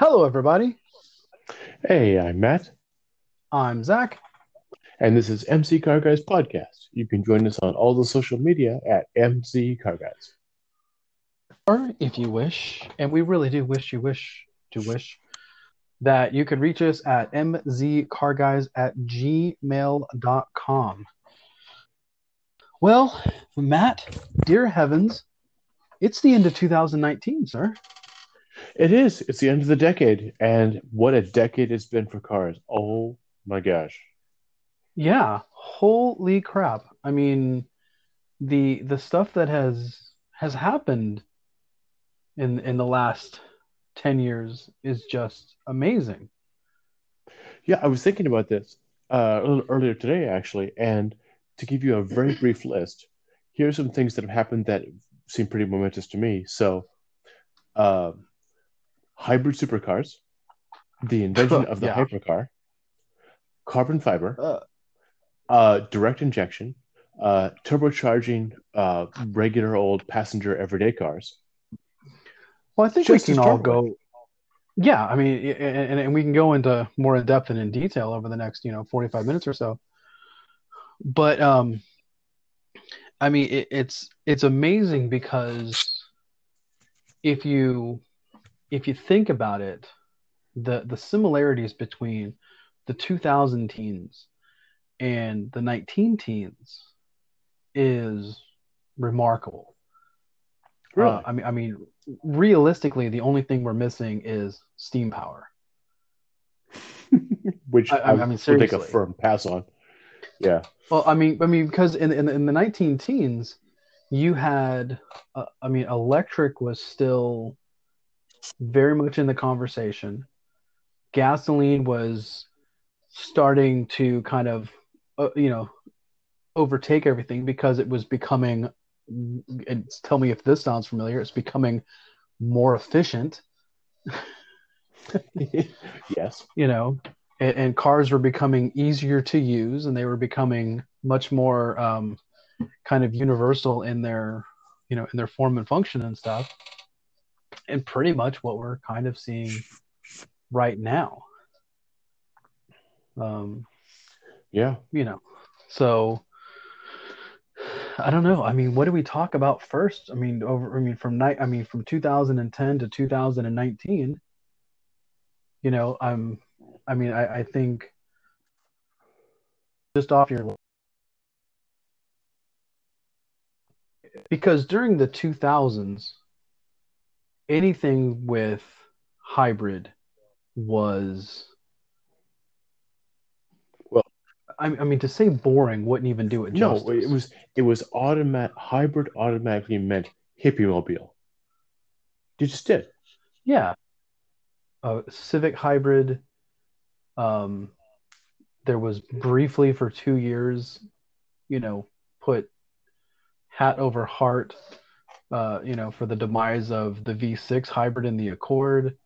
Hello, everybody. Hey, I'm Matt, I'm Zach. and this is MC Car Guys Podcast. You can join us on all the social media at MC Car Guys. Or if you wish, and we really do wish you wish to wish, that you could reach us at mzcarguys at gmail.com. Well, Matt, dear heavens, it's the end of 2019, sir. It is. It's the end of the decade, and what a decade it's been for cars. Oh my gosh. Yeah, holy crap. I mean, the the stuff that has has happened in in the last 10 years is just amazing. Yeah, I was thinking about this uh, a little earlier today, actually, and to give you a very brief list, here's some things that have happened that seem pretty momentous to me. So, uh, hybrid supercars, the invention of the Yeah. hypercar, carbon fiber, Uh, uh, direct injection, uh, turbocharging uh, regular old passenger everyday cars. well, I think Just we can all go Yeah, I mean, and, and we can go into more in depth and in detail over the next, you know, 45 minutes or so. But um I mean, it, it's it's amazing because if you if you think about it, the the similarities between the 2000 teens and the 19 teens is remarkable. Really? Uh, I mean, I mean, realistically, the only thing we're missing is steam power. Which I- I, I- mean, would take a firm pass on. Yeah. Well, I mean, I mean, because in in, in the 19 teens, you had, uh, I mean, electric was still very much in the conversation. Gasoline was starting to kind of, uh, you know, overtake everything because it was becoming. And tell me if this sounds familiar. It's becoming more efficient. yes. you know, and, and cars were becoming easier to use and they were becoming much more um, kind of universal in their, you know, in their form and function and stuff. And pretty much what we're kind of seeing right now. Um, Yeah. you know, so I don't know. I mean, what do we talk about first? I mean, over, I mean, from night, I mean, from 2010 to 2019, you know, I'm, I mean, I, I think just off your, because during the 2000s, anything with hybrid was, Well- I, I mean, to say boring wouldn't even do it justice. No, it was it was automatic hybrid automatically meant hippie mobile. You just did. Yeah. Uh, Civic Hybrid. Um, there was briefly for two years, you know, put hat over heart, uh, you know, for the demise of the V6 Hybrid and the Accord,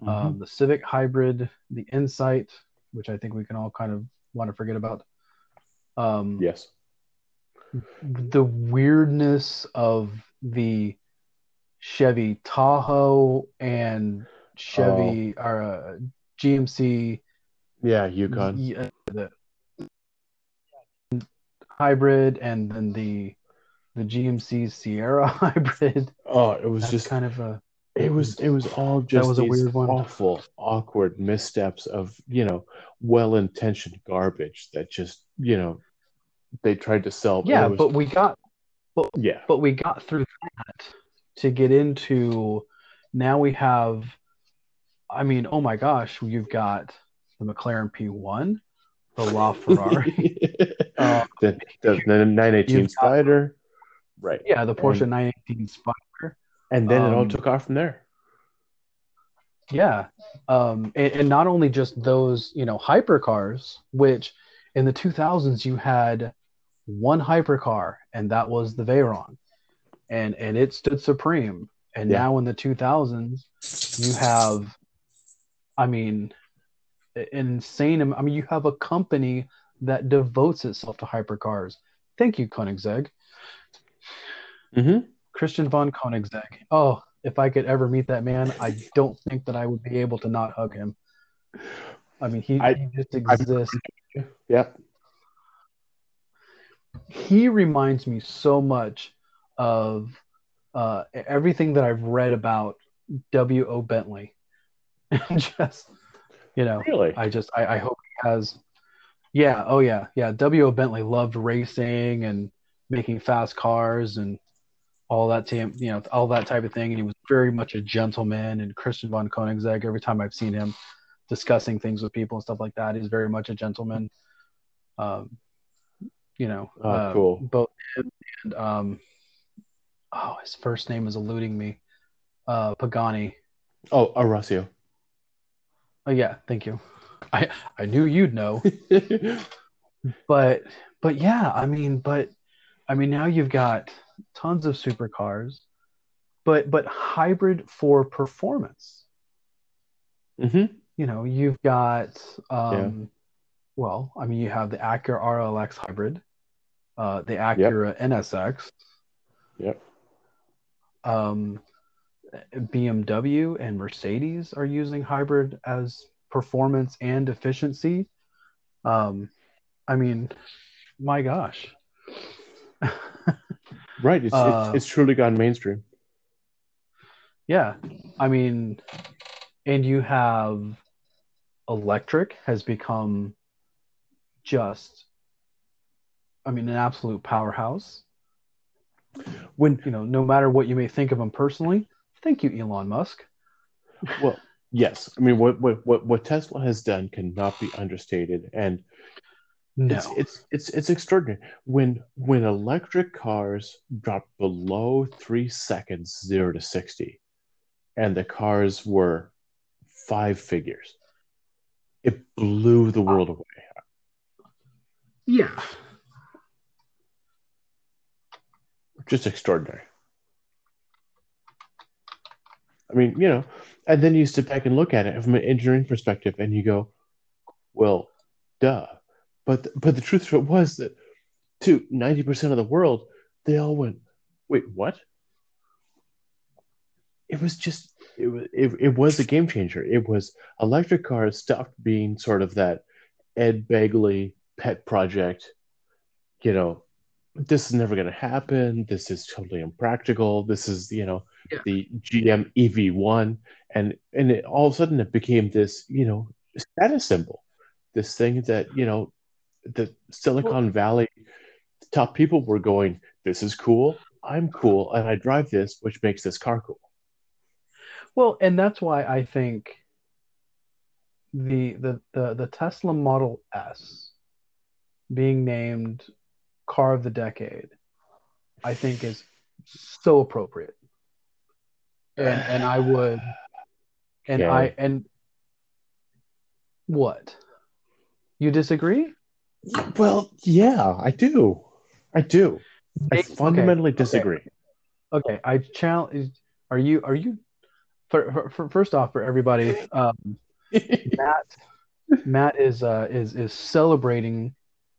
Mm-hmm. um, the Civic Hybrid, the Insight, which I think we can all kind of want to forget about. Um, yes. the weirdness of the Chevy Tahoe and Chevy or uh, GMC Yeah, Yukon. y- uh, the hybrid and then the the GMC Sierra hybrid. Oh, it was That's just kind of a it was it was all just that was a weird one. awful, awkward missteps of, you know, well-intentioned garbage that just, you know, they tried to sell. yeah, was- but we got but yeah. but we got through that to get into now we have I mean, oh my gosh, you've got the McLaren P1, the LaFerrari. Uh, the, the, the 918 you've got- Spider. Right. yeah, the Porsche 918 Spider. And then it all Um, took off from there. Yeah. Um, and, and not only just those, you know, hypercars, which in the 2000s you had one hypercar, and that was the Veyron, and and it stood supreme. And Yeah. now in the 2000s, you have, I mean, insane. I mean, you have a company that devotes itself to hypercars. Thank you, Koenigsegg. Mm-hmm. Christian von Koenigsegg. Oh, if I could ever meet that man, I don't think that I would be able to not hug him. I mean, he, I- he just exists. Yeah. he reminds me so much of uh, everything that I've read about W. O. Bentley. And just, you know, Really? I just, I, I hope he has. Yeah. Oh, yeah. Yeah. W. O. Bentley loved racing and making fast cars and all that, tam- you know, all that type of thing. And he was very much a gentleman. And Christian von Koenigsegg, every time I've seen him discussing things with people and stuff like that, he's very much a gentleman. Um, you know, Oh, uh, cool. both him and um, oh, his first name is eluding me. Uh, Pagani. Oh, Horacio. Oh yeah, thank you. I I knew you'd know, but but yeah, I mean, but I mean now you've got tons of supercars, but but hybrid for performance. hmm You know, you've got um, well, I mean, you have the Acura RLX hybrid, uh, the Acura NSX, Yep. um, BMW and Mercedes are using hybrid as performance and efficiency. Um, I mean, my gosh. Right. It's, Uh, it's it's truly gone mainstream. Yeah, I mean, and you have electric has become just, I mean, an absolute powerhouse. When You know, no matter what you may think of him personally, thank you, Elon Musk. well, yes. I mean, what what what what Tesla has done cannot be understated, and No, it's it's it's it's extraordinary. When when electric cars dropped below three seconds, zero to sixty, and the cars were five figures, it blew the world away. yeah, Just extraordinary. I mean, you know, and then you sit back and look at it from an engineering perspective, and you go, "Well, duh." But but the truth of it was that to ninety percent of the world, they all went, "Wait, what?" It was just it was it, it was a game changer. It was electric cars stopped being sort of that Ed Begley pet project. You know, this is never going to happen. This is totally impractical. This is you know Yeah. the GM EV1, and and it, all of a sudden it became this you know status symbol, this thing that you know the Silicon Valley top people were going. This is cool. I'm cool, and I drive this, which makes this car cool. Well, and that's why I think the the the, the Tesla Model S being named car of the decade, I think is so appropriate. And and I would and Okay. I and what? You disagree? Well, yeah, I do. I do. I Okay. fundamentally disagree. Okay, I challenge. Are you? Are you? For, for, first off, for everybody, um, Matt, Matt is uh, is is celebrating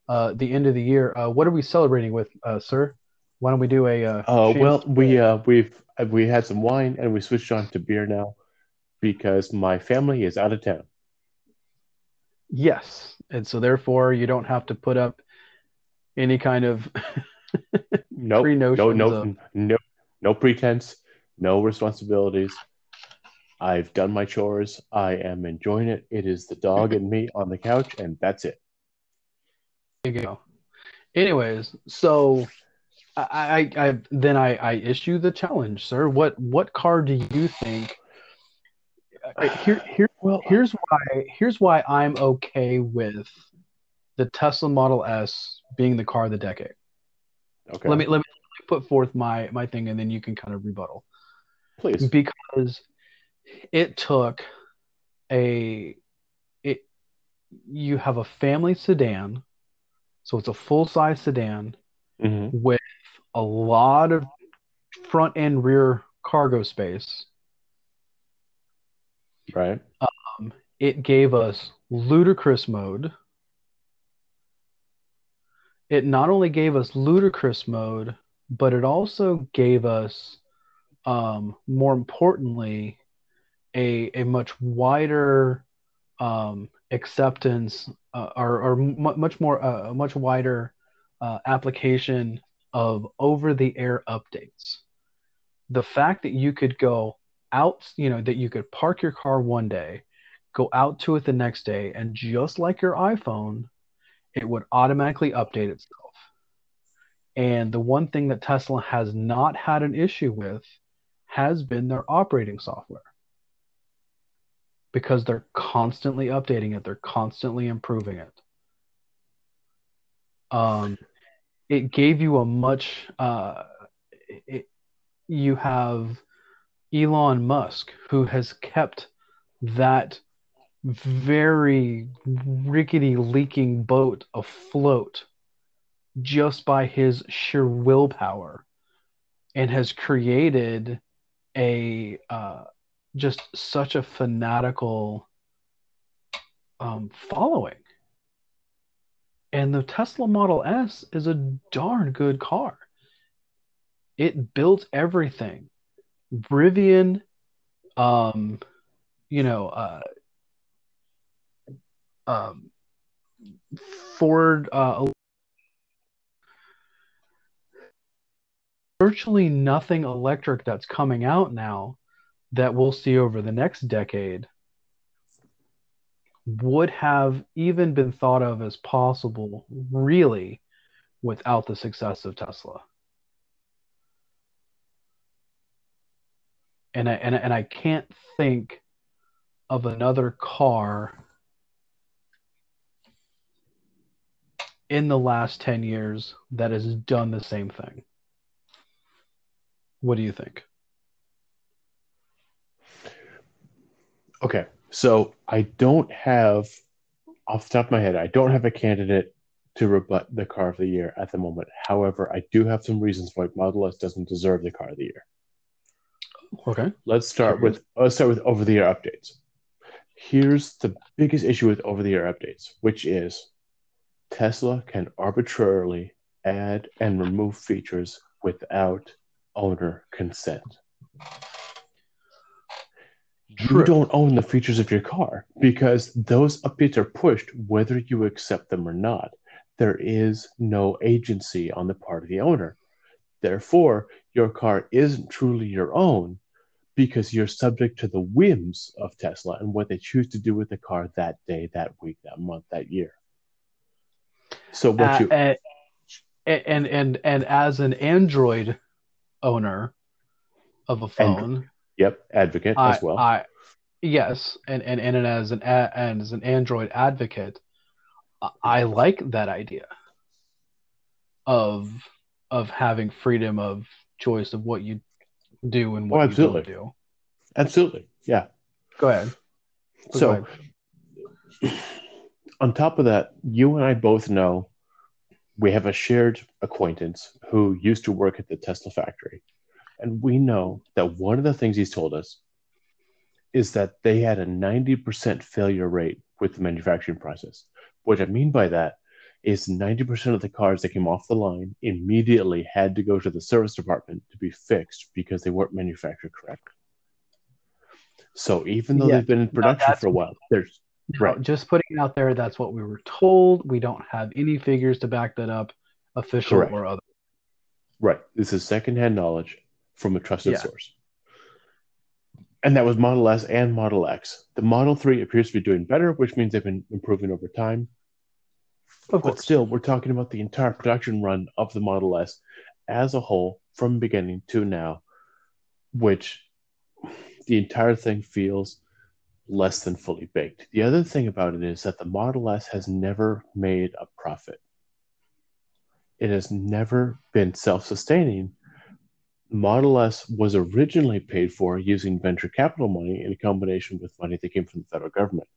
uh, the end of the year. Uh, what are we celebrating with, uh, sir? Why don't we do a? Uh, Oh well, we uh, we've uh, we had some wine and we switched on to beer now because my family is out of town. yes, and so therefore you don't have to put up any kind of. Nope, Pre-notions no, no, no, no pretense, no responsibilities. I've done my chores. I am enjoying it. It is the dog and me on the couch, and that's it. There you go. Anyways, so I, I, I then I, I issue the challenge, sir. What what car do you think? Uh, Here, here, Well, here's why. Here's why I'm okay with the Tesla Model S being the car of the decade. okay, Let me let me put forth my my thing, and then you can kind of rebuttal. please. Because it took a it you have a family sedan, so it's a full size sedan hmm with a lot of front and rear cargo space. Right. It gave us ludicrous mode. It not only gave us ludicrous mode, but it also gave us um, more importantly, a a much wider um, acceptance uh, or, or m- much more uh, a much wider uh, application of over the air updates. The fact that you could go out, you know, that you could park your car one day, go out to it the next day, and just like your iPhone, it would automatically update itself. And the one thing that Tesla has not had an issue with has been their operating software because they're constantly updating it, they're constantly improving it. Um, it gave you a much, uh, it, you have Elon Musk who has kept that very rickety leaking boat afloat just by his sheer willpower and has created a uh, just such a fanatical um, following. And the Tesla Model S is a darn good car. It built everything. Rivian, um, you know, uh, um, Ford, uh, virtually nothing electric that's coming out now that we'll see over the next decade would have even been thought of as possible really without the success of Tesla. And I, and, and I can't think of another car in the last 10 years that has done the same thing. What do you think? Okay, so I don't have, off the top of my head, I don't have a candidate to rebut the car of the year at the moment. However, I do have some reasons why Model S doesn't deserve the car of the year. Okay. Let's start with let's start with over the air updates. Here's the biggest issue with over the air updates, which is Tesla can arbitrarily add and remove features without owner consent. True. You don't own the features of your car because those updates are pushed whether you accept them or not. There is no agency on the part of the owner. Therefore, your car isn't truly your own because you're subject to the whims of Tesla and what they choose to do with the car that day, that week, that month, that year. So what uh, you and, and and and as an Android owner of a phone, and, yep, advocate I, as well. I yes, and and and as an and as an Android advocate, I like that idea of of having freedom of choice of what you do and what oh, absolutely. you do. Absolutely. Yeah. Go ahead. Go so, ahead. on top of that, you and I both know we have a shared acquaintance who used to work at the Tesla factory. And we know that one of the things he's told us is that they had a 90% failure rate with the manufacturing process. What I mean by that is 90% of the cars that came off the line immediately had to go to the service department to be fixed because they weren't manufactured correct. So even though yeah, they've been in production for a while, there's right. just putting it out there. That's what we were told. We don't have any figures to back that up, official Correct. or other. Right. This is secondhand knowledge from a trusted yeah. source. And that was Model S and Model X. The Model 3 appears to be doing better, which means they've been improving over time. Of but still, we're talking about the entire production run of the Model S as a whole from beginning to now, which the entire thing feels less than fully baked. The other thing about it is that the Model S has never made a profit. It has never been self sustaining. Model S was originally paid for using venture capital money in combination with money that came from the federal government.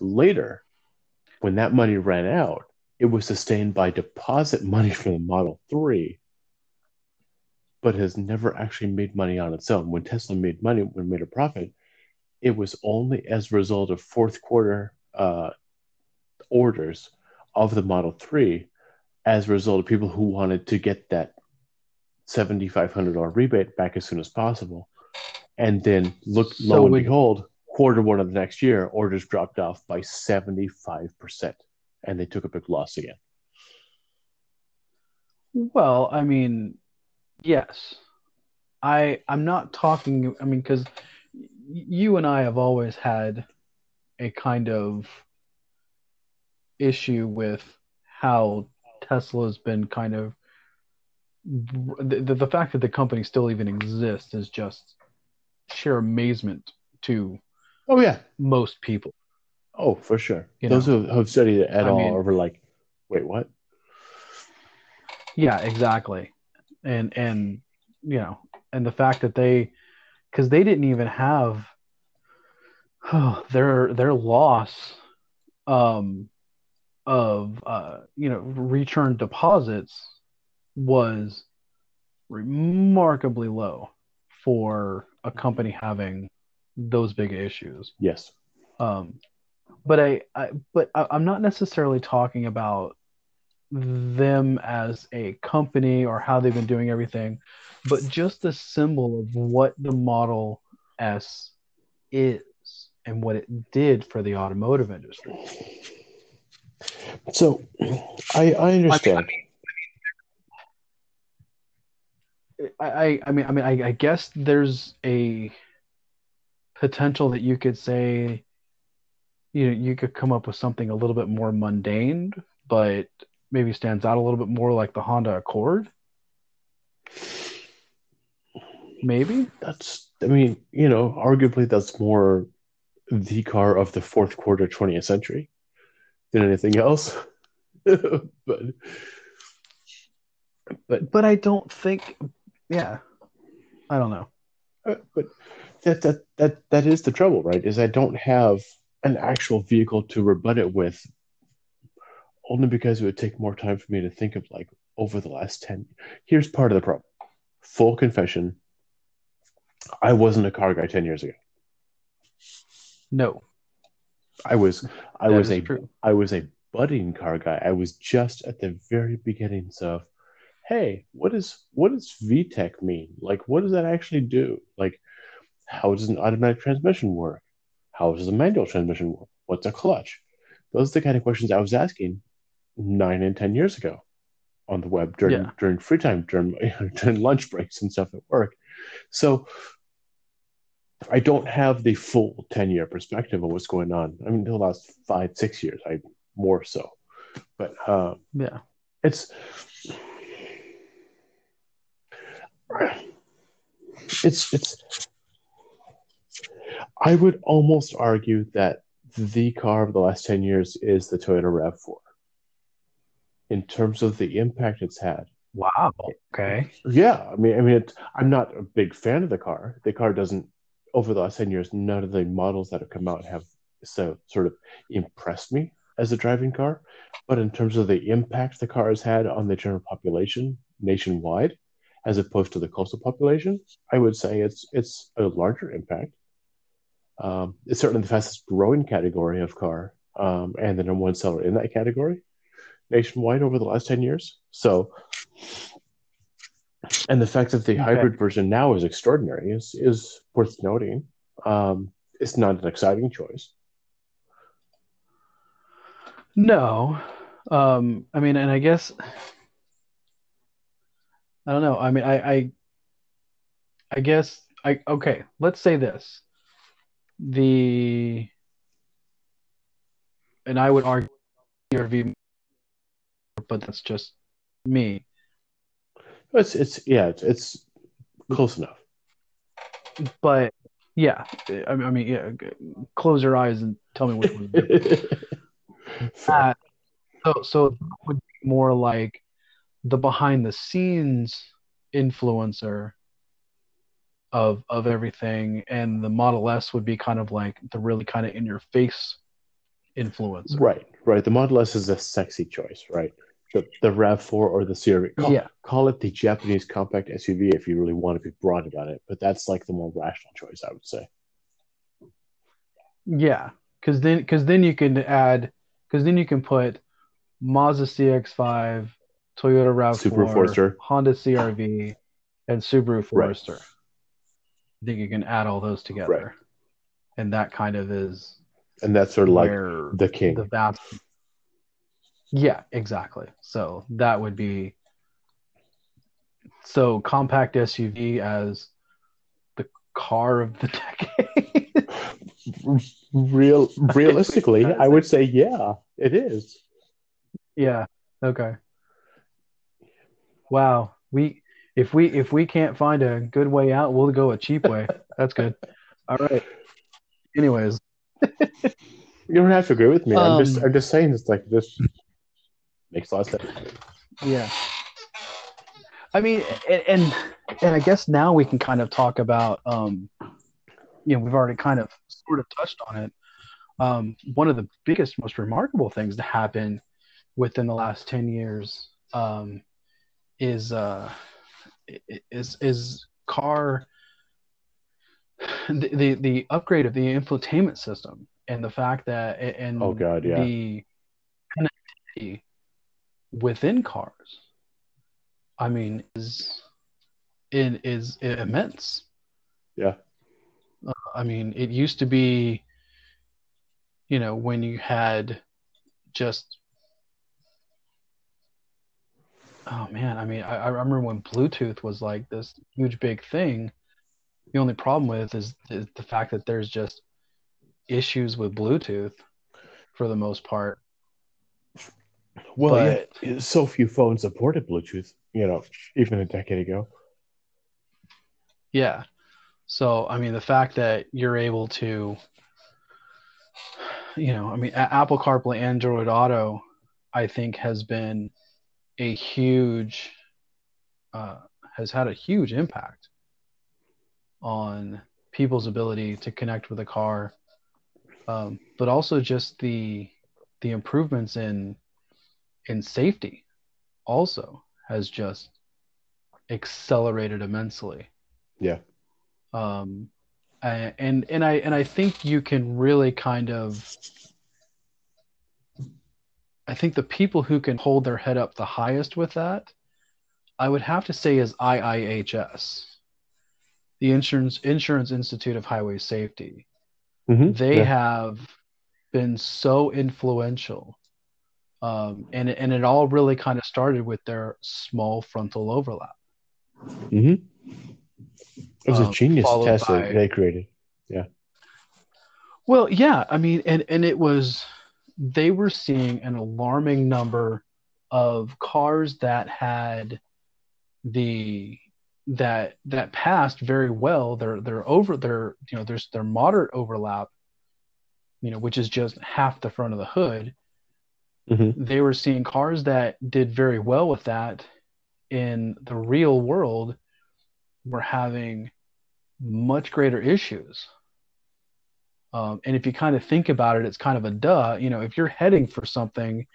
Later, when that money ran out, it was sustained by deposit money from the Model 3, but has never actually made money on its own. When Tesla made money, when made a profit, it was only as a result of fourth quarter uh, orders of the Model 3 as a result of people who wanted to get that $7,500 rebate back as soon as possible. And then look, So lo and would- behold, quarter one of the next year, orders dropped off by 75%. And they took a big loss again. Well, I mean, yes. I I'm not talking, I mean, because you and I have always had a kind of issue with how Tesla's been kind of the, the, the fact that the company still even exists is just sheer amazement to Oh, yeah. most people. Oh, for sure. You Those know, who have studied it at I all mean- are like, wait, what? Yeah, exactly. And and you know, and the fact that they because they didn't even have their their loss um of uh you know return deposits was remarkably low for a company having those big issues. Yes. Um, but I, I but I, I'm not necessarily talking about them as a company or how they've been doing everything, but just the symbol of what the Model S is and what it did for the automotive industry. So I, I understand. I, I, I mean, I mean, I, I guess there's a potential that you could say, you know, you could come up with something a little bit more mundane, but maybe stands out a little bit more like the Honda Accord. Maybe. That's, I mean, you know, arguably that's more the car of the fourth quarter 20th century than anything else. but, but, But I don't think, yeah, I don't know. uh, but that, that, that, that is the trouble, right? Is I don't have an actual vehicle to rebut it with only because it would take more time for me to think of like over the last 10 here's part of the problem full confession i wasn't a car guy 10 years ago No, i was i that was a true. I was a budding car guy. I was just at the very beginnings of, hey, what is what does VTEC mean? Like, what does that actually do? Like, how does an automatic transmission work? How does a manual transmission work? What's a clutch? Those are the kind of questions I was asking nine and ten years ago on the web during Yeah. during free time, during during lunch breaks and stuff at work. So I don't have the full 10 year perspective of what's going on. I mean, the last five, six years, I more so. But uh, Yeah. it's it's it's I would almost argue that the car of the last 10 years is the Toyota RAV4 in terms of the impact it's had. Wow. Okay. Yeah, I mean, I mean, it, I'm not a big fan of the car. The car doesn't, over the last ten years, none of the models that have come out have so sort of impressed me as a driving car. But in terms of the impact the car has had on the general population nationwide, as opposed to the coastal population, I would say it's it's a larger impact. Um, it's certainly the fastest growing category of car, um, and the number one seller in that category nationwide over the last ten years. So and the fact that the Okay. hybrid version now is extraordinary is is worth noting. Um, it's not an exciting choice. No. Um, I mean, and I guess I don't know. I mean, I, I, I guess I okay. Let's say this: the, and I would argue CRV, but that's just me. It's it's yeah, it's, it's close enough. But yeah, I, I mean, yeah. Close your eyes and tell me which one. Uh, so so would be more like the behind the scenes influencer of of everything and the model s would be kind of like the really kind of in your face influence right, right. The Model S is a sexy choice, right? The the Rav Four or the CRV. Call, yeah call it the Japanese compact SUV if you really want to be broad about it, but that's like the more rational choice, I would say. yeah because then because then you can add because then you can put mazda cx5 toyota rav4 Subaru Forester. honda crv and Subaru Forester. Right. I think you can add all those together, right. and that kind of is. And that's sort of like the king. The vast. Yeah, exactly. So that would be. So compact SUV as the car of the decade. Real, realistically, I would say yeah, it is. Yeah. Okay. Wow. We if we if we can't find a good way out, we'll go a cheap way. That's good. All right. Anyways, you don't have to agree with me. Um, I'm just I'm just saying it's like this makes a lot of sense. Yeah. I mean, and, and and I guess now we can kind of talk about um, you know, we've already kind of sort of touched on it. Um, one of the biggest, most remarkable things to happen within the last ten years um, is uh, is is car the, the, the upgrade of the infotainment system and the fact that and oh god yeah. the connectivity within cars i mean is it is immense. Yeah. Uh, i mean it used to be you know when you had just Oh man, I mean, I, I remember when Bluetooth was like this huge big thing. The only problem with is, is the fact that there's just issues with Bluetooth for the most part. Well, but, yeah, so few phones supported Bluetooth, you know, even a decade ago. Yeah. So, I mean, the fact that you're able to, you know, I mean, Apple CarPlay, Android Auto, I think has been a huge uh, has had a huge impact on people's ability to connect with a car, um, but also just the the improvements in in safety also has just accelerated immensely. Yeah. Um, and and I and I think you can really kind of I think the people who can hold their head up the highest with that, I would have to say is IIHS, the Insurance Insurance Institute of Highway Safety. Mm-hmm. They yeah. have been so influential, um, and and it all really kind of started with their small frontal overlap. Mm-hmm. It was um, a genius test by, that they created. Yeah. Well, yeah, I mean, and and it was they were seeing an alarming number of cars that had the that that passed very well they're they're over their you know there's their moderate overlap you know which is just half the front of the hood mm-hmm. they were seeing cars that did very well with that in the real world were having much greater issues um, and if you kind of think about it, it's kind of a duh. You know, if you're heading for something,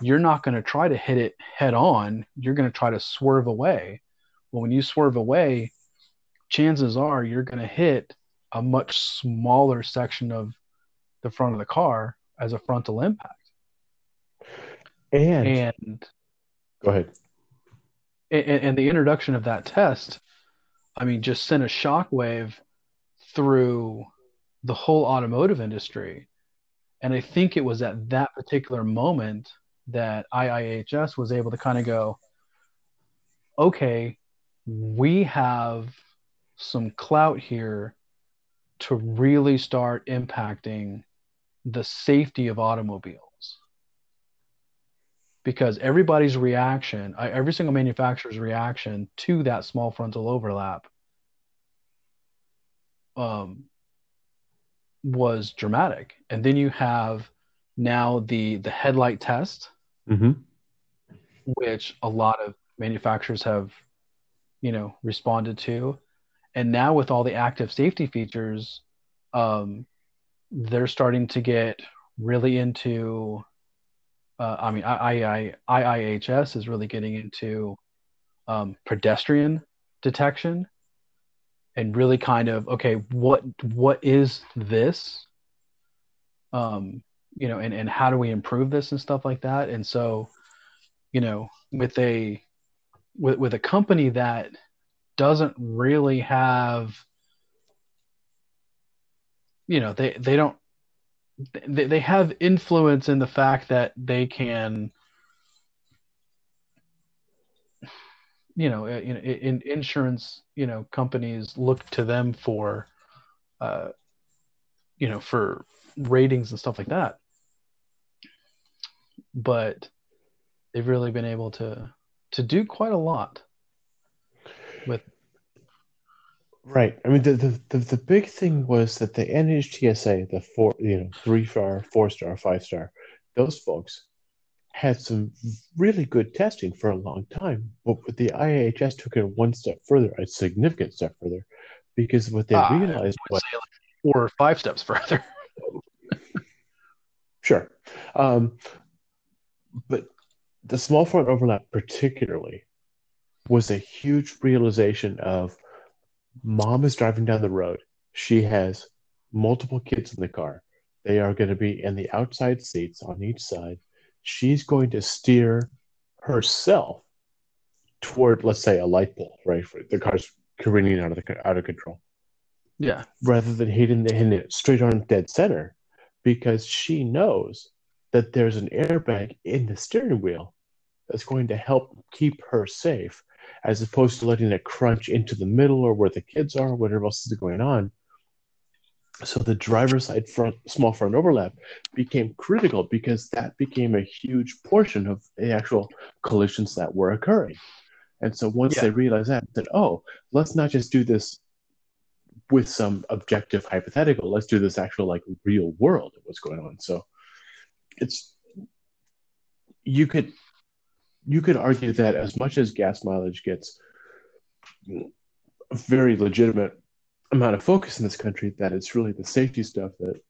you're not going to try to hit it head on. You're going to try to swerve away. Well, when you swerve away, chances are you're going to hit a much smaller section of the front of the car as a frontal impact. And, and go ahead. And, and the introduction of that test, I mean, just sent a shockwave through the whole automotive industry. And I think it was at that particular moment that IIHS was able to kind of go, okay, we have some clout here to really start impacting the safety of automobiles. Because everybody's reaction, every single manufacturer's reaction to that small frontal overlap um, was dramatic. And then you have now the the headlight test, mm-hmm. which a lot of manufacturers have, you know, responded to. And now with all the active safety features, um, they're starting to get really into. Uh, I mean, I, I, IIHS is really getting into um, pedestrian detection and really kind of okay what what is this? Um you know and and how do we improve this and stuff like that? And so you know with a with with a company that doesn't really have you know they they don't they, they have influence in the fact that they can you know in, in insurance you know companies look to them for uh you know for ratings and stuff like that but they've really been able to to do quite a lot with Right. I mean, the, the, the, the big thing was that the NHTSA, the four, you know, three star, four star, five star, those folks had some really good testing for a long time. But the IIHS took it one step further, a significant step further, because what they ah, realized was like four or five steps further. sure. Um, but the small front overlap, particularly, was a huge realization of mom is driving down the road. She has multiple kids in the car. They are going to be in the outside seats on each side. She's going to steer herself toward, let's say, a light pole, right? The car's careening out of the out of control. Yeah. Rather than hitting, the, hitting it straight on dead center, because she knows that there's an airbag in the steering wheel that's going to help keep her safe as opposed to letting it crunch into the middle or where the kids are, whatever else is going on. So the driver's side front small front overlap became critical because that became a huge portion of the actual collisions that were occurring. And so once yeah. they realized that, that oh, let's not just do this with some objective hypothetical. Let's do this actual like real world of what's going on. So it's you could you could argue that as much as gas mileage gets very legitimate amount of focus in this country, that it's really the safety stuff that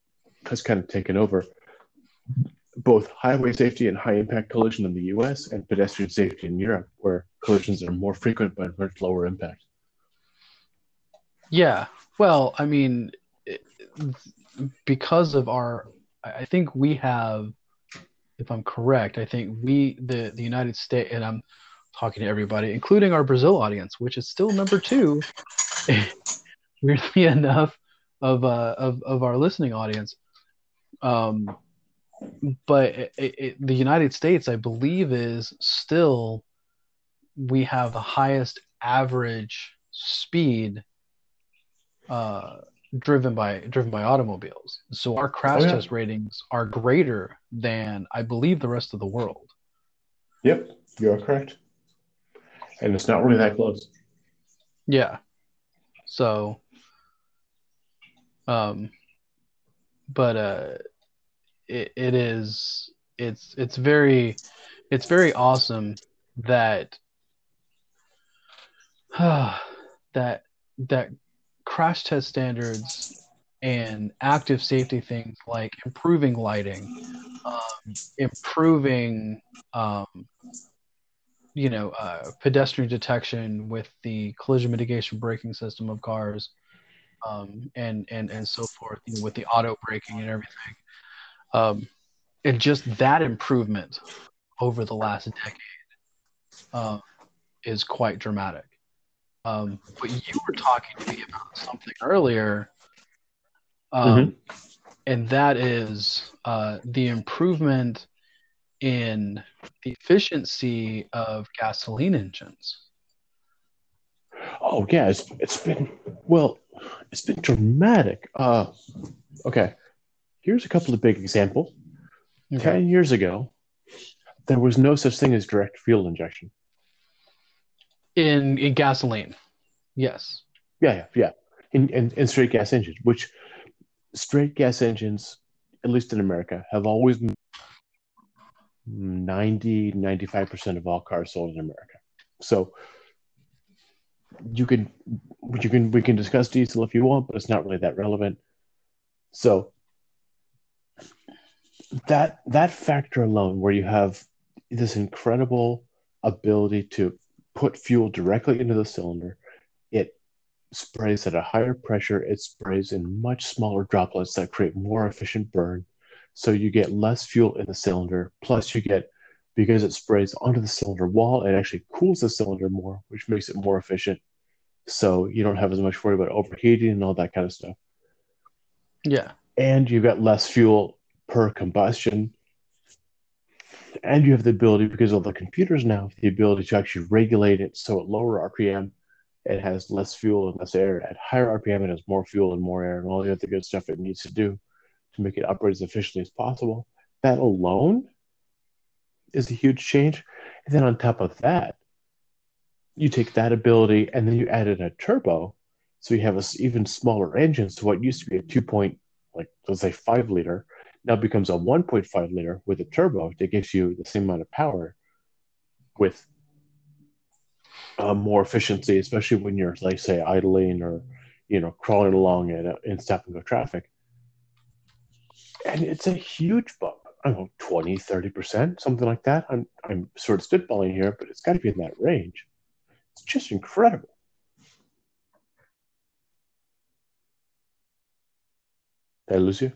has kind of taken over both highway safety and high impact collision in the US and pedestrian safety in Europe, where collisions are more frequent but much lower impact. Yeah. Well, I mean, because of our, I think we have if I'm correct, I think we the the United States and I'm talking to everybody, including our Brazil audience, which is still number two, weirdly enough, of uh of of our listening audience. Um, but it, it, the United States, I believe, is still we have the highest average speed uh, driven by driven by automobiles. So our crash oh, yeah. test ratings are greater than I believe the rest of the world. Yep, you're correct. And it's not really that close. Yeah. So um but uh it, it is it's it's very it's very awesome that uh, that that crash test standards and active safety things like improving lighting, um, improving, um, you know, uh, pedestrian detection with the collision mitigation braking system of cars, um, and and and so forth. You know, with the auto braking and everything, um, and just that improvement over the last decade uh, is quite dramatic. Um, but you were talking to me about something earlier, um, mm-hmm. and that is uh, the improvement in the efficiency of gasoline engines. Oh yeah, it's, it's been well, it's been dramatic. Uh, okay, here's a couple of big examples. Okay. Ten years ago, there was no such thing as direct fuel injection in in gasoline. Yes. Yeah, yeah, yeah. In, in in straight gas engines, which straight gas engines, at least in America, have always 90 95% of all cars sold in America. So you can you can we can discuss diesel if you want, but it's not really that relevant. So that that factor alone where you have this incredible ability to put fuel directly into the cylinder. It sprays at a higher pressure. It sprays in much smaller droplets that create more efficient burn. So you get less fuel in the cylinder. Plus, you get, because it sprays onto the cylinder wall, it actually cools the cylinder more, which makes it more efficient. so you don't have as much worry about overheating and all that kind of stuff. Yeah. And you've got less fuel per combustion. And you have the ability, because of the computers now, the ability to actually regulate it so at lower RPM it has less fuel and less air. At higher RPM it has more fuel and more air and all the other good stuff it needs to do to make it operate as efficiently as possible. That alone is a huge change. And then on top of that, you take that ability and then you add in a turbo, so you have a s- even smaller engine. So what used to be a two point, like let's say five liter, now becomes a 1.5 liter with a turbo that gives you the same amount of power with uh, more efficiency, especially when you're like say idling or you know crawling along in, in stop and go traffic. And it's a huge bump. I don't know, 20, 30%, something like that. I'm, I'm sort of spitballing here, but it's got to be in that range. It's just incredible. Did I lose you?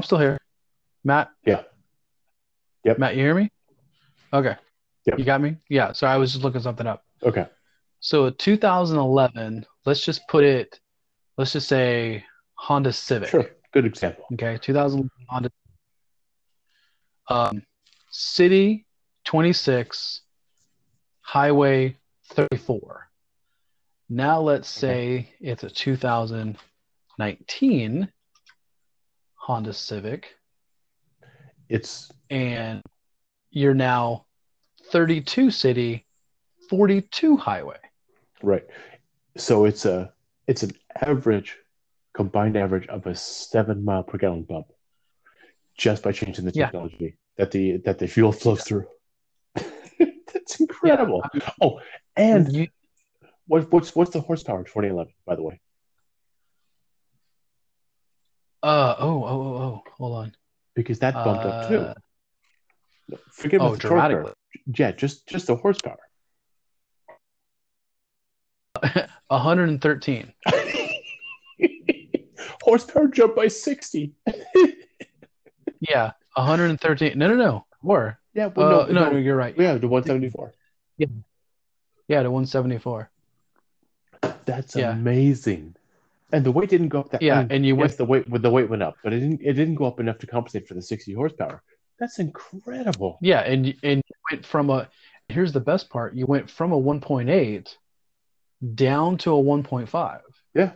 I'm still here. Matt? Yeah. Yep. Matt, you hear me? Okay. Yep. You got me? Yeah. Sorry, I was just looking something up. Okay. So 2011, let's just put it, let's just say Honda Civic. Sure. Good example. Okay. 2000 Honda. Um, city 26, highway 34. Now let's say it's a 2019 Honda Civic It's and you're now 32 city, 42 highway. right. So it's a it's an average combined average of a seven mile per gallon bump just by changing the Yeah. technology that the that the fuel flows through. That's incredible. Oh, and You- what, what's what's the horsepower in 2011, by the way? uh oh oh oh oh hold on. Because that bumped up too. Uh, Forget about oh, the torque. Yeah, just just the horsepower. 113. horsepower jumped by 60. Yeah, 113. No, no, no. More. Yeah, Uh, well, no, no, you're right. Yeah, to 174. Yeah, Yeah, to 174. That's Yeah. amazing. And the weight didn't go up that Yeah, mean, and you yes, went the weight the weight went up, but it didn't it didn't go up enough to compensate for the 60 horsepower. That's incredible. yeah, and and you went from a here's the best part. You went from a 1.8 down to a 1.5 Yeah.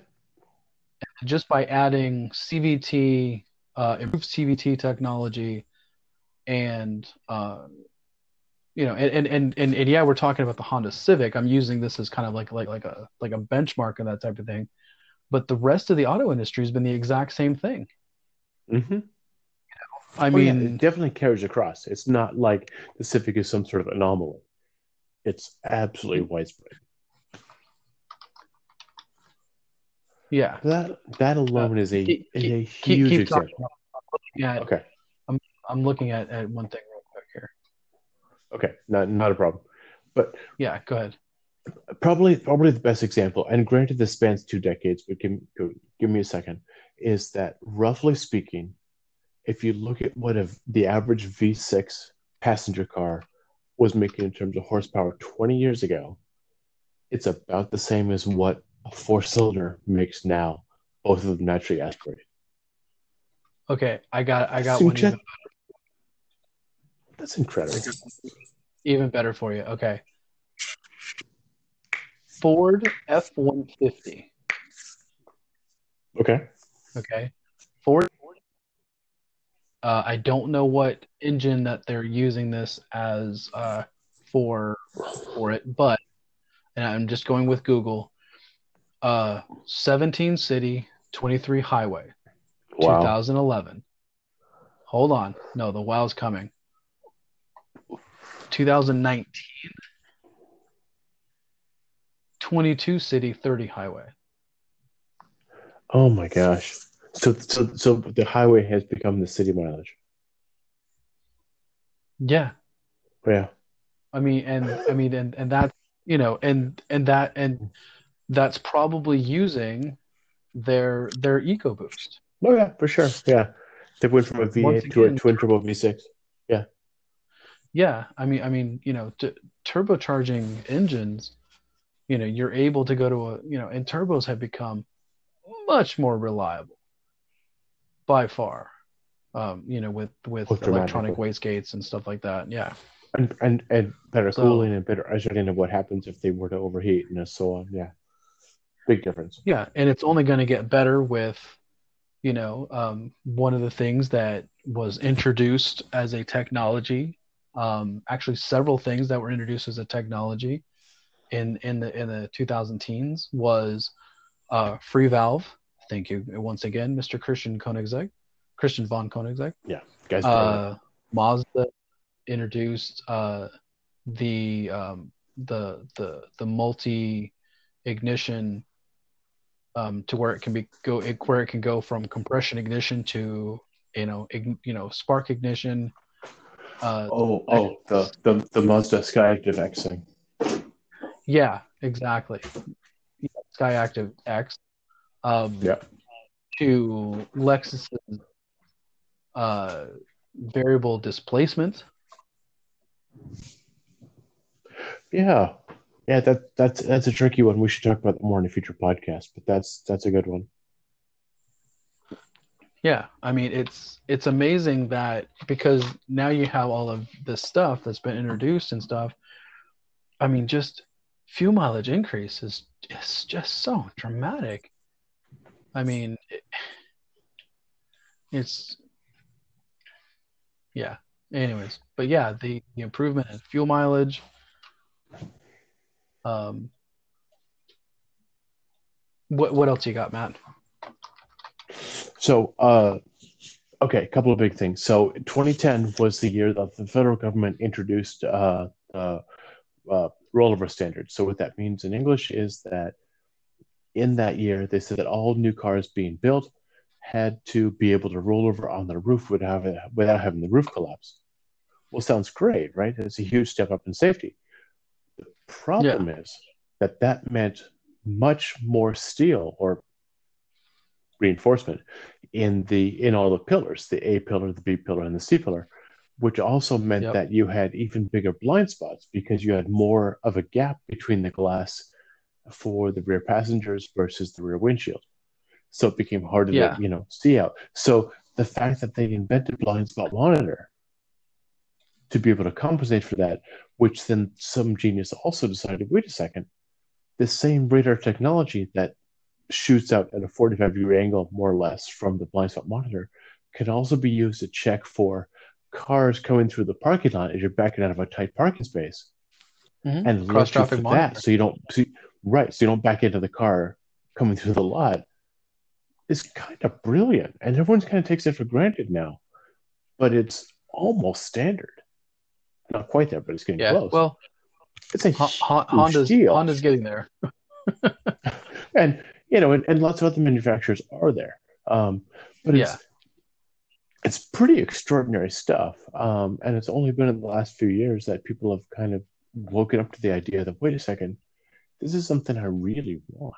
Just by adding CVT, uh, improved CVT technology, and uh, you know, and, and and and yeah, we're talking about the Honda Civic. I'm using this as kind of like like like a like a benchmark and that type of thing. But the rest of the auto industry has been the exact same thing. Mm-hmm. I Oh, yeah, mean, it definitely carries across. It's not like the Civic is some sort of anomaly. It's absolutely widespread. Yeah. That that alone is a keep- is a huge keep example. talking. I'm Okay. I'm looking at, at one thing real quick here. Okay. Not not a problem. But Yeah, go ahead. probably probably the best example, and granted this spans two decades, but give, give me a second, is that roughly speaking, if you look at what a, the average V6 passenger car was making in terms of horsepower 20 years ago, it's about the same as what a four cylinder makes now, both of them naturally aspirated. Okay, I got I got So one just- even, That's incredible. even better for you. Okay. Ford F-150. Okay. Okay. Ford. Uh, I don't know what engine that they're using this as uh, for for it, but and I'm just going with Google. Uh, 17 city, 23 highway, Wow. 2011. Hold on, no, the wow's coming. 2019. 22 city, 30 highway. Oh my gosh. So so so the highway has become the city mileage. Yeah, Yeah. I mean, and I mean, and and that you know, and and that and that's probably using their their EcoBoost. Oh yeah, for sure. Yeah. They went from a Once V8 to a twin turbo V6. Yeah, Yeah, I mean, I mean, you know, t- turbocharging engines you know you're able to go to a you know and turbos have become much more reliable by far um, you know with with electronic wastegates and stuff like that yeah and and, and better So- cooling and better understanding of what happens if they were to overheat and so on. Yeah, big difference. yeah and it's only going to get better with you know um, one of the things that was introduced as a technology um, actually several things that were introduced as a technology in in the in the 2000 teens was uh, free valve. Thank you once again mr christian koenigsegg christian von koenigsegg Yeah, Guys, uh, Mazda introduced uh, the um, the the the multi ignition um, to where it can be go it, where it can go from compression ignition to you know ign, you know spark ignition. Uh, oh oh the the the Mazda Skyactiv X thing. yeah, exactly. Skyactiv X. Um, Yeah. To Lexus's uh, variable displacement. Yeah, yeah. That that's that's a tricky one. We should talk about that more in a future podcast. But that's that's a good one. Yeah, I mean it's it's amazing that because now you have all of this stuff that's been introduced and stuff. I mean, just fuel mileage increase is is just so dramatic. I mean, it, it's yeah. Anyways, but yeah, the, the improvement in fuel mileage. Um, what what else you got, Matt? So, uh, okay, a couple of big things. So, 2010 was the year that the federal government introduced uh, uh, uh, rollover standards. So, what that means in English is that in that year, they said that all new cars being built had to be able to roll over on their roof without, without having the roof collapse. Well, sounds great, right? It's a huge step up in safety. The problem is that that meant much more steel or reinforcement in the in all the pillars the a pillar the b pillar and the c pillar which also meant Yep. that you had even bigger blind spots because you had more of a gap between the glass for the rear passengers versus the rear windshield so it became harder Yeah. to you know see out so the fact that they invented blind spot monitor to be able to compensate for that which then some genius also decided wait a second the same radar technology that shoots out at a 45 degree angle, more or less, from the blind spot monitor, can also be used to check for cars coming through the parking lot as you're backing out of a tight parking space, Mhm. and Cross-traffic monitor. that, so you don't see right, so you don't back into the car coming through the lot. Is kind of brilliant, and everyone's kind of takes it for granted now, but it's almost standard. Not quite there, but it's getting Yeah. close. Well, it's a Ho- Honda's deal. Honda's getting there. and you know, and, and lots of other manufacturers are there. Um, but it's Yeah. it's pretty extraordinary stuff. Um, and it's only been in the last few years that people have kind of woken up to the idea that wait a second, this is something I really want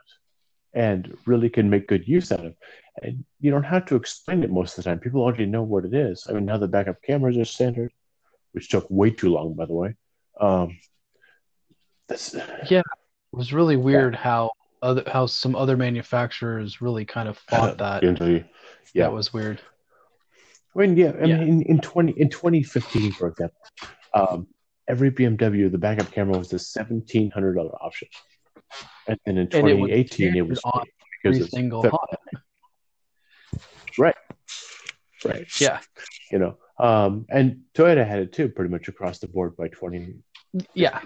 and really can make good use out of. And you don't have to explain it most of the time. People already know what it is. I mean, now the backup cameras are standard, which took way too long, by the way. Um, that's, It was really weird how other how some other manufacturers really kind of fought that. Until yeah. That was weird. I mean, yeah, I Yeah. mean, in, in twenty in twenty fifteen, for example, um, every BMW the backup camera was a seventeen hundred dollar option, and then in it was twenty eighteen it was on because Every single right, right, Yeah. you know, um, and Toyota had it too, pretty much across the board by twenty. Yeah.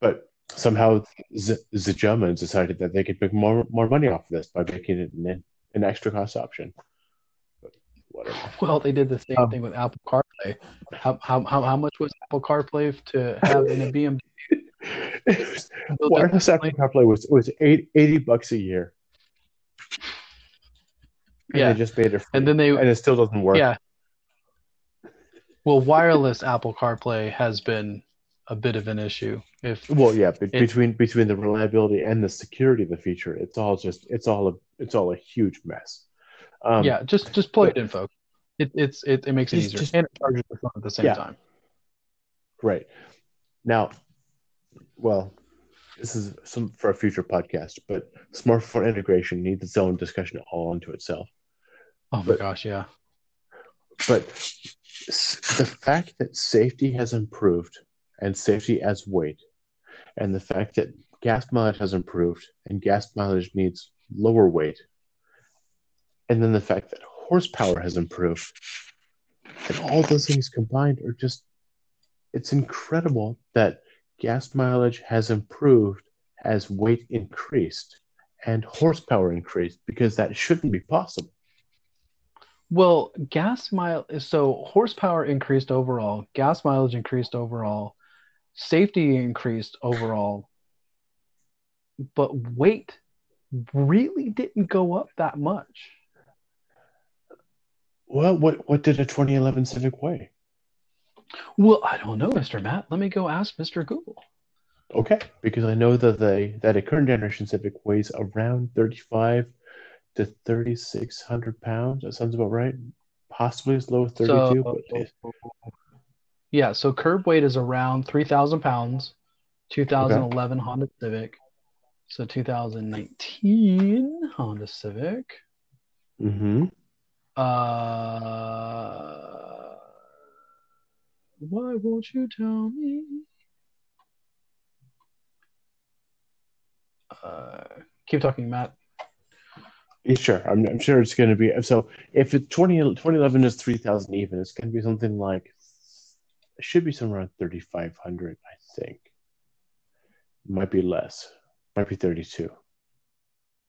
but somehow Z- the Germans decided that they could make more more money off of this by making it an, an extra cost option. But whatever. Well, they did the same Um, thing with Apple CarPlay. How, how, how, how much was Apple CarPlay to have in a BMW? Wireless Apple CarPlay was was eight, 80 bucks a year. And Yeah. they just made it free. And then they, and it still doesn't work. yeah. Well, wireless Apple CarPlay has been a bit of an issue. If Well, yeah, be- It- between between the reliability and the security of the feature, it's all just it's all a it's all a huge mess. Um, yeah, just just plug it in, folks. It it's it, it makes it easier just- and it charges the phone at the same Yeah. time. Right. Now, well, this is some for a future podcast, but smartphone integration needs its own discussion all unto itself. Oh my But- gosh, yeah. But the fact that safety has improved and safety as weight, and the fact that gas mileage has improved and gas mileage needs lower weight, and then the fact that horsepower has improved, and all those things combined are just, it's incredible that gas mileage has improved as weight increased and horsepower increased because that shouldn't be possible. Well, gas mile so horsepower increased overall, gas mileage increased overall, safety increased overall, but weight really didn't go up that much. Well, what what did a 2011 Civic weigh? Well, I don't know, Mr. Matt. Let me go ask Mr. Google. Okay, because I know that they that a current generation Civic weighs around 35 to 3600 pounds. That sounds about right. Possibly as low as 32, So, but yeah, so curb weight is around 3,000 pounds, 2011 Honda Civic. So 2019 Honda Civic. Mm-hmm. Uh, why won't you tell me? Uh, keep talking, Matt. Yeah, sure. I'm, I'm sure it's going to be so. If it 20, 2011 is 3000 even, it's going to be something like it should be somewhere around 3500, I think. Might be less. Might be 32.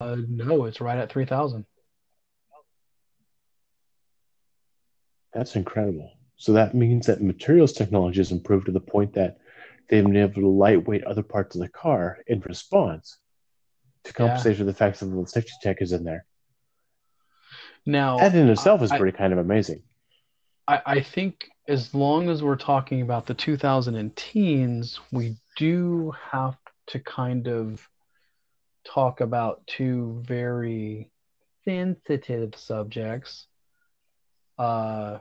Uh, no, it's right at 3,000. That's incredible. So that means that materials technology has improved to the point that they've been able to lightweight other parts of the car in response to compensate for the fact that the safety tech is in there. Now, That in itself is I- pretty kind of amazing. I, I think as long as we're talking about the 2010s, we do have to kind of talk about two very sensitive subjects. Uh,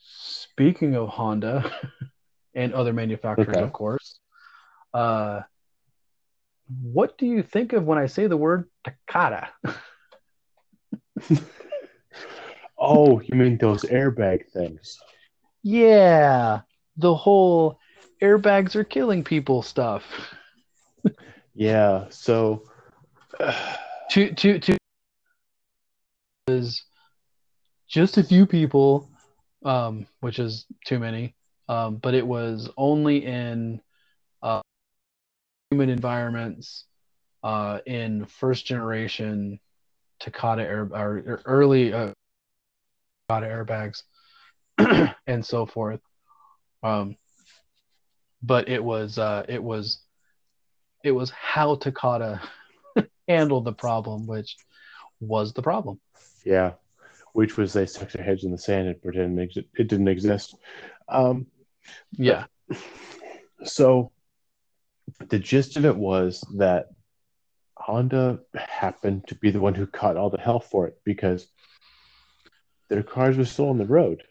speaking of Honda and other manufacturers, Okay. of course, uh, what do you think of when I say the word Takata? Oh, you mean those airbag things? Yeah, the whole airbags are killing people stuff. Yeah. So, to to to is just a few people, um, which is too many. Um, but it was only in uh, human environments, uh, in first generation Takata air or, or early uh, Takata airbags, and so forth. Um, but it was uh, it was it was how Takata handled the problem, which was the problem. yeah, which was they stuck their heads in the sand and pretended it didn't exist. Um, Yeah. so the gist of it was that Honda happened to be the one who caught all the hell for it because their cars were still on the road,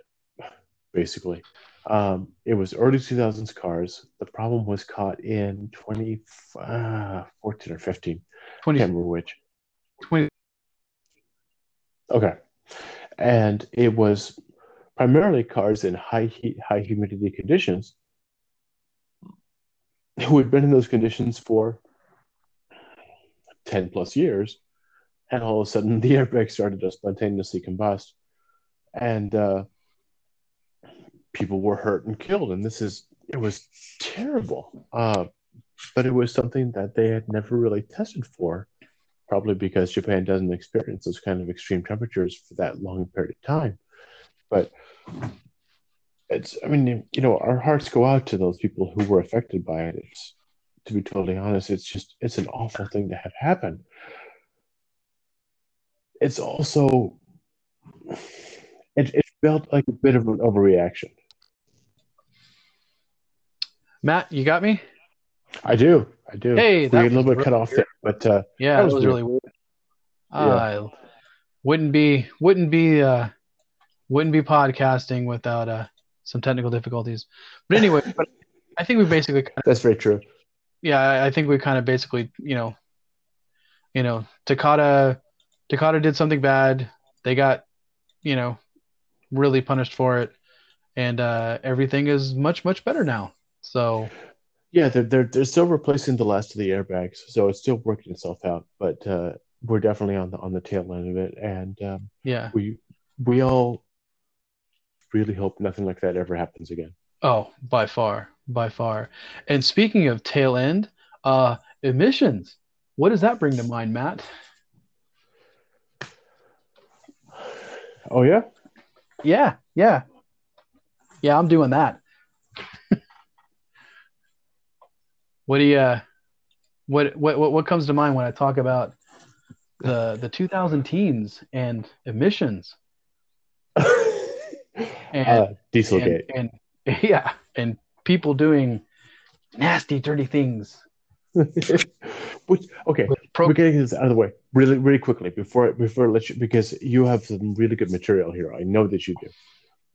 basically. Um, it was early 2000s cars. The problem was caught in 2014 or 15. I 20, can't remember which. 20 Okay. And it was primarily cars in high heat, high humidity conditions had been in those conditions for 10 plus years. And all of a sudden, the airbag started to spontaneously combust. And uh, people were hurt and killed. And this is, it was terrible. Uh, but it was something that they had never really tested for probably because Japan doesn't experience those kind of extreme temperatures for that long period of time. But it's, I mean, you know, our hearts go out to those people who were affected by it. It's, to be totally honest, it's just, it's an awful thing to have happen. It's also, it, it felt like a bit of an overreaction. Matt, you got me? I do, I do. Hey, we that get a little bit cut off there, but uh, Yeah, That was was, weird. really weird. Yeah. I wouldn't be wouldn't be uh wouldn't be podcasting without uh some technical difficulties. But anyway, but I think we basically that's very true. yeah, I, I think we kind of basically, you know, you know, Takata, Takata did something bad. They got, you know, really punished for it, and uh, everything is much much better now. So Yeah, they're, they're they're still replacing the last of the airbags, so it's still working itself out. But uh, we're definitely on the on the tail end of it, and um, yeah. we we all really hope nothing like that ever happens again. Oh, by far, by far. And speaking of tail end, uh, emissions. What does that bring to mind, Matt? Oh yeah, Yeah, yeah, yeah. I'm doing that. what do you? Uh, what what what comes to mind when I talk about the the 2000 teens and emissions and uh, Dieselgate. and, and yeah, and people doing nasty, dirty things Which okay, pro. we're getting this out of the way really really quickly before before I let you because you have some really good material here. I know that you do,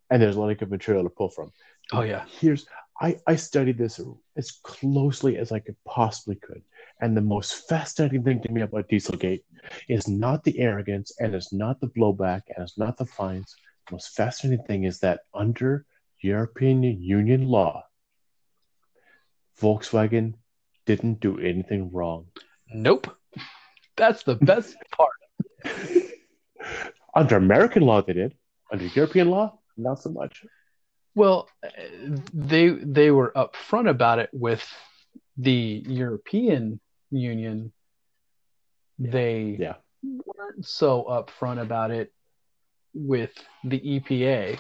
and there's a lot of good material to pull from. Oh yeah, Here's I I studied this as closely as I could possibly could, and the most fascinating thing to me about Dieselgate is not the arrogance and it's not the blowback and it's not the fines. Most fascinating thing is that under European Union law, Volkswagen didn't do anything wrong. nope. That's the best part. Under American law, they did. Under European law, not so much. Well, they they were upfront about it with the European Union. They Yeah. weren't so upfront about it with the EPA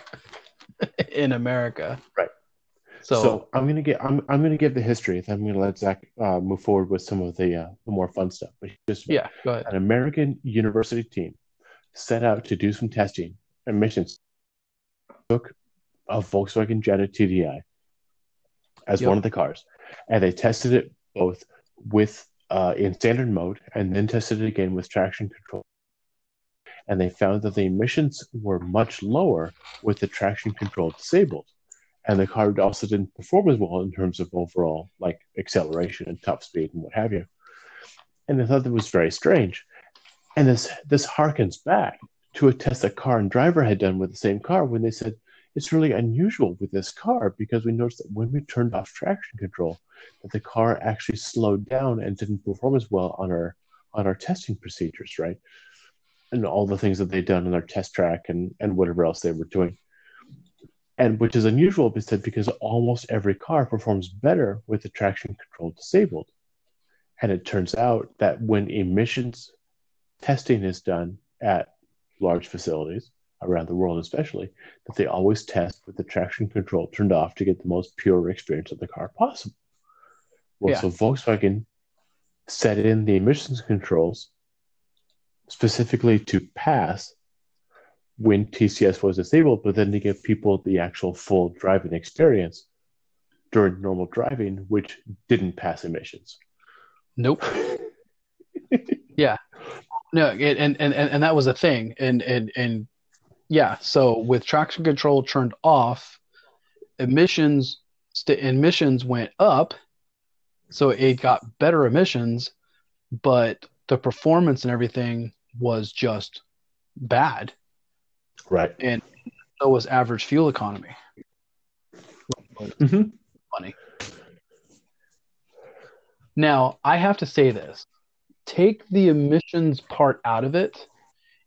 in America. Right. So, So, I'm gonna get I'm I'm gonna give the history. Then I'm gonna let Zach uh, move forward with some of the uh, the more fun stuff. But just yeah, go ahead. an American university team set out to do some testing emissions. Took a Volkswagen Jetta TDI as Yep. one of the cars, and they tested it both with uh, in standard mode and then tested it again with traction control. And they found that the emissions were much lower with the traction control disabled. And the car also didn't perform as well in terms of overall like acceleration and top speed and what have you. And I thought that was very strange. And this this harkens back to a test that car and driver had done with the same car when they said it's really unusual with this car because we noticed that when we turned off traction control, that the car actually slowed down and didn't perform as well on our on our testing procedures, right? And all the things that they'd done on their test track and and whatever else they were doing. And which is unusual because because almost every car performs better with the traction control disabled. And it turns out that when emissions testing is done at large facilities around the world, especially, that they always test with the traction control turned off to get the most pure experience of the car possible. Well, Yeah. so Volkswagen set in the emissions controls specifically to pass when TCS was disabled, but then to give people the actual full driving experience during normal driving, which didn't pass emissions. Nope. Yeah. No, it, and, and and and that was a thing, and and and yeah. So with traction control turned off, emissions st- emissions went up, so it got better emissions, but the performance and everything was just bad. Right. And so was average fuel economy. Mhm. Funny. Now I have to say this: take the emissions part out of it.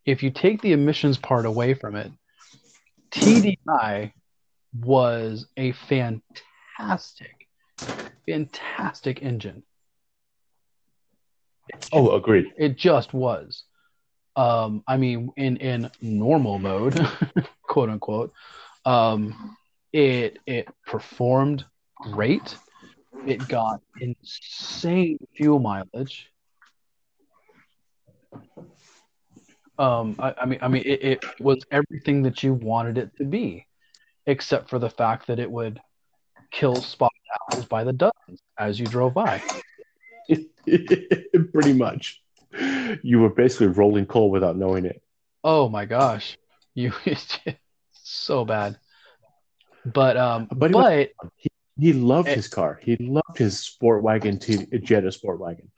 If you take the emissions part away from it, TDI was a fantastic, fantastic engine. Oh, agreed. It just was. Um, I mean, in in normal mode, quote unquote, um, it it performed great. It got insane fuel mileage. Um, I, I mean, I mean, it, it was everything that you wanted it to be, except for the fact that it would kill spot owls by the dozens as you drove by. Pretty much. You were basically rolling coal without knowing it. Oh my gosh, you so bad. But um, buddy but he He loved Eh. his car. He loved his sport wagon, T- Jetta sport wagon.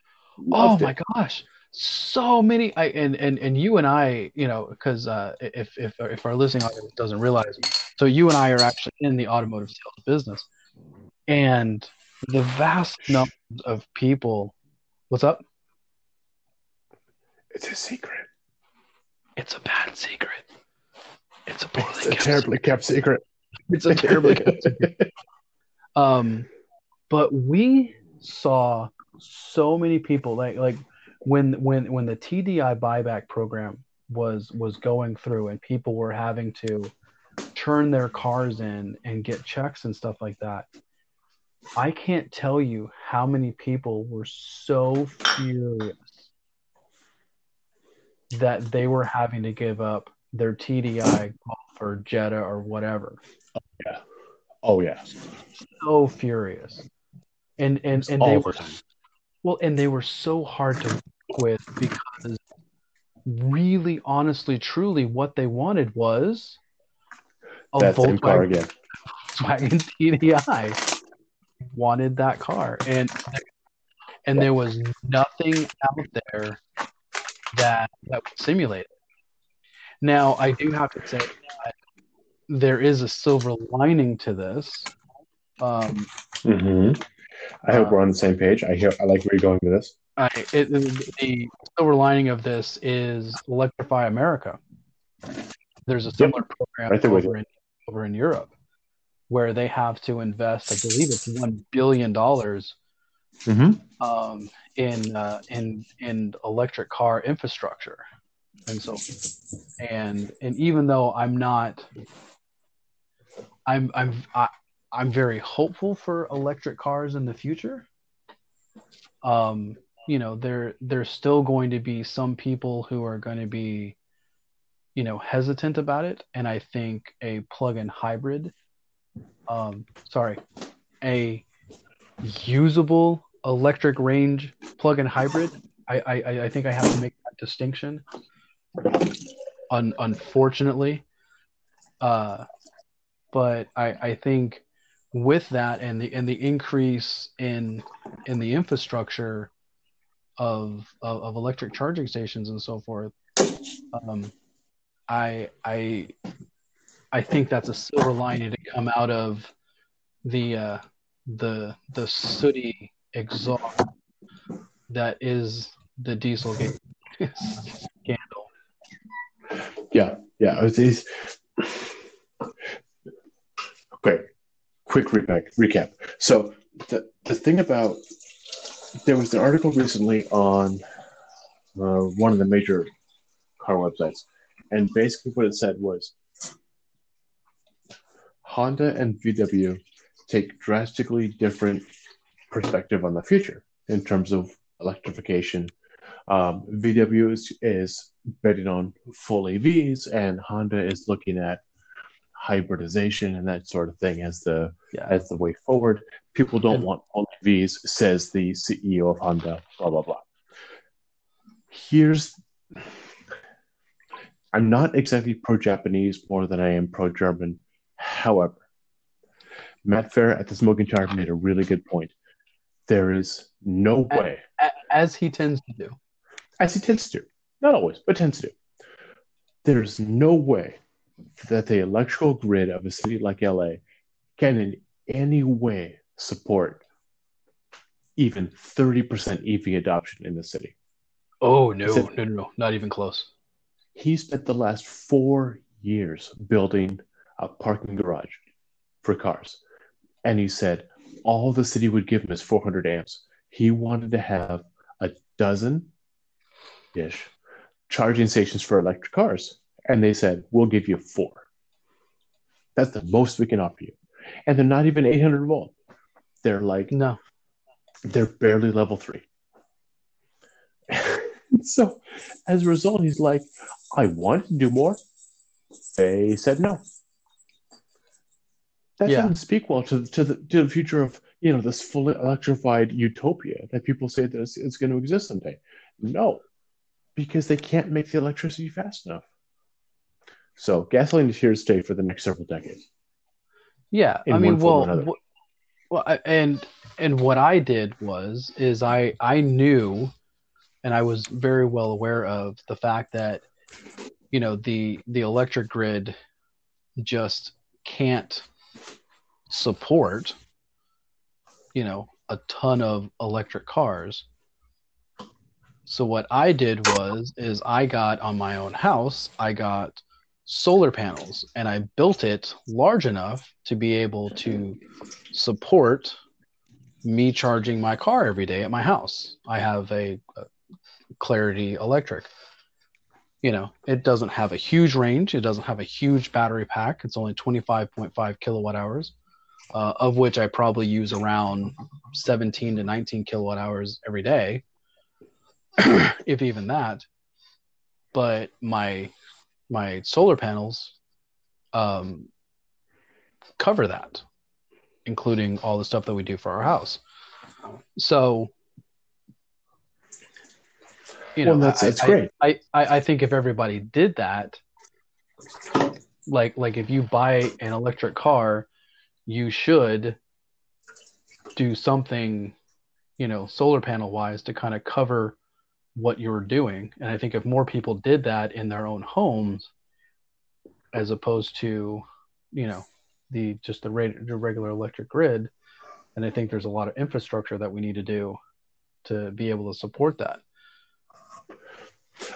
Oh my it. gosh. So many I and and and you and I, you know, because uh, if if if our listening audience doesn't realize, so you and I are actually in the automotive sales business, and the vast numbers of people, what's up? It's a secret. It's a bad secret. It's a poorly It's a kept terribly kept secret. It's a terribly kept secret. Um, but we saw so many people like like when when when the TDI buyback program was was going through and people were having to turn their cars in and get checks and stuff like that. I can't tell you how many people were so furious that they were having to give up their TDI Golf or Jetta or whatever Oh yeah. Oh yeah. So furious and and and they were time. well and they were so hard to work with because really honestly truly what they wanted was a that same car again. Volkswagen TDI wanted that car and and there was nothing out there that that would simulate it now I do have to say that there is a silver lining to this um, Mm-hmm. I hope Uh, we're on the same page. I hear. I like where you're going with this. I, it, the silver lining of this is Electrify America. There's a similar program right over in, over in Europe where they have to invest, I believe it's one billion dollars Mm-hmm. um, in uh, in in electric car infrastructure, and so and and even though I'm not, I'm I'm I, I'm very hopeful for electric cars in the future. Um, you know, there there's still going to be some people who are going to be, you know, hesitant about it, and I think a plug-in hybrid, um, sorry, a usable electric range plug-in hybrid. I, I, I think I have to make that distinction. Un, unfortunately, uh, but I, I think with that and the and the increase in in the infrastructure of of, of electric charging stations and so forth, um, I I I think that's a silver lining to come out of the uh, the the sooty exhaust that is the Dieselgate scandal. Yeah, yeah. It's. Okay, quick recap. Recap. So the the thing about there was an article recently on uh, one of the major car websites, and basically what it said was Honda and VW take drastically different perspective on the future in terms of electrification. Um, VW is, is betting on full EVs, and Honda is looking at hybridization and that sort of thing as the Yeah. as the way forward. People don't And- want all EVs, says the CEO of Honda. Blah blah blah. Here's I'm not exactly pro-Japanese more than I am pro-German. However, Matt Farah at the Smoking Tire made a really good point. There is no way, As he tends to do. as he tends to, do. not always, but tends to. There's no way that the electrical grid of a city like LA can in any way support even 30% EV adoption in the city. Oh no, Is no, no, no, not even close. He spent the last four years building a parking garage for cars. And he said all the city would give him is 400 amps. He wanted to have a dozen ish charging stations for electric cars. And they said, we'll give you four. That's the most we can offer you. And they're not even 800 volt. They're like, No. they're barely level three. so as a result, he's like, I want to do more. They said no. That Yeah. doesn't speak well to, to the to the future of you know this fully electrified utopia that people say that it's, it's going to exist someday. No, because they can't make the electricity fast enough. So gasoline is here to stay for the next several decades. Yeah, I mean, well, wh- Well, and and what I did was is I I knew, and I was very well aware of the fact that, you know, the the electric grid just can't support, you know, a ton of electric cars. So what I did was is I got on my own house, I got solar panels and I built it large enough to be able to support me charging my car every day at my house. I have a, a Clarity Electric. You know, it doesn't have a huge range. It doesn't have a huge battery pack. It's only 25.5 kilowatt hours, uh, of which I probably use around 17 to 19 kilowatt hours every day, if even that. But my my solar panels um, cover that, including all the stuff that we do for our house. So, you know, well, that's that's I- great. I, I, I think if everybody did that, like like if you buy an electric car, you should do something, you know, solar panel wise to kind of cover what you're doing. And I think if more people did that in their own homes, as opposed to, you know, the just the, reg- the regular electric grid, and I think there's a lot of infrastructure that we need to do to be able to support that.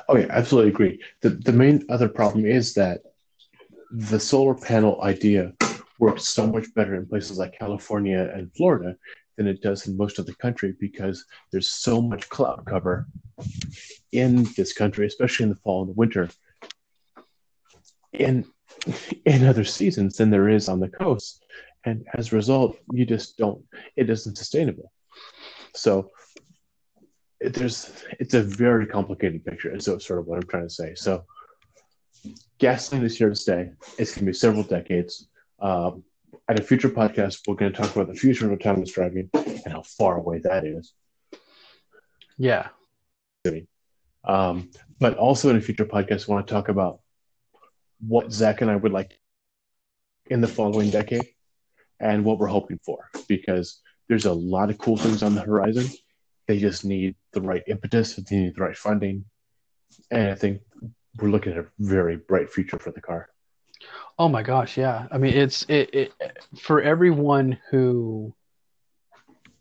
Oh yeah, absolutely agree. The the main other problem is that the solar panel idea works so much better in places like California and Florida than it does in most of the country because there's so much cloud cover in this country, especially in the fall and the winter. In in other seasons than there is on the coast. And as a result, you just don't it isn't sustainable. So it, there's it's a very complicated picture is sort of what i'm trying to say so gasoline is here to stay it's going to be several decades um, at a future podcast we're going to talk about the future of autonomous driving and how far away that is Yeah. um, but also in a future podcast we want to talk about what zach and i would like in the following decade and what we're hoping for because there's a lot of cool things on the horizon they just need the right impetus, they need the right funding, and I think we're looking at a very bright future for the car. Oh my gosh, yeah. I mean, it's it, it for everyone who,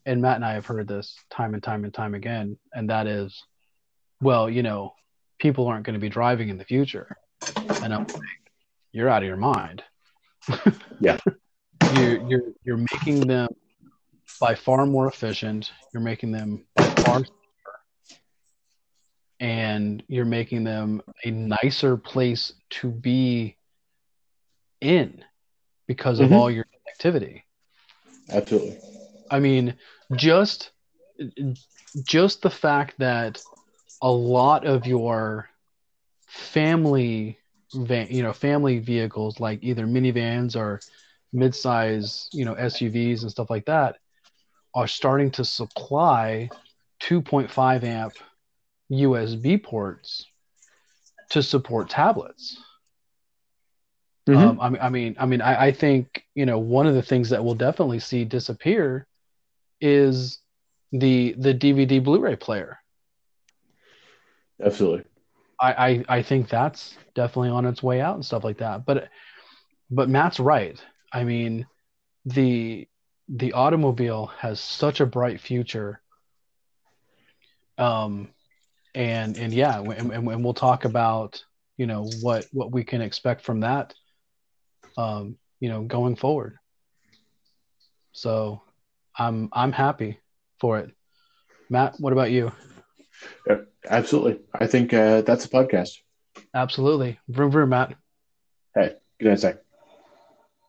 and Matt and I have heard this time and time and time again, and that is, well, you know, people aren't going to be driving in the future, and I'm like, you're out of your mind. Yeah. you you're you're making them by far more efficient. You're making them far safer, and you're making them a nicer place to be in because of Mhm. all your activity. Absolutely. I mean, just just the fact that a lot of your family van, you know, family vehicles like either minivans or midsize, you know, SUVs and stuff like that are starting to supply 2.5 amp USB ports to support tablets. Mhm. Um, I mean, I mean, I mean, I, I think you know one of the things that we'll definitely see disappear is the the DVD Blu-ray player. Absolutely. I, I I think that's definitely on its way out and stuff like that. But but Matt's right. I mean, the the automobile has such a bright future. Um, and and yeah, and, and, and we'll talk about you know what what we can expect from that. Um, you know, going forward. So, I'm I'm happy for it. Matt, what about you? Yeah, absolutely. I think uh, that's a podcast. Absolutely. Vroom vroom, Matt. Hey, good night, Zach.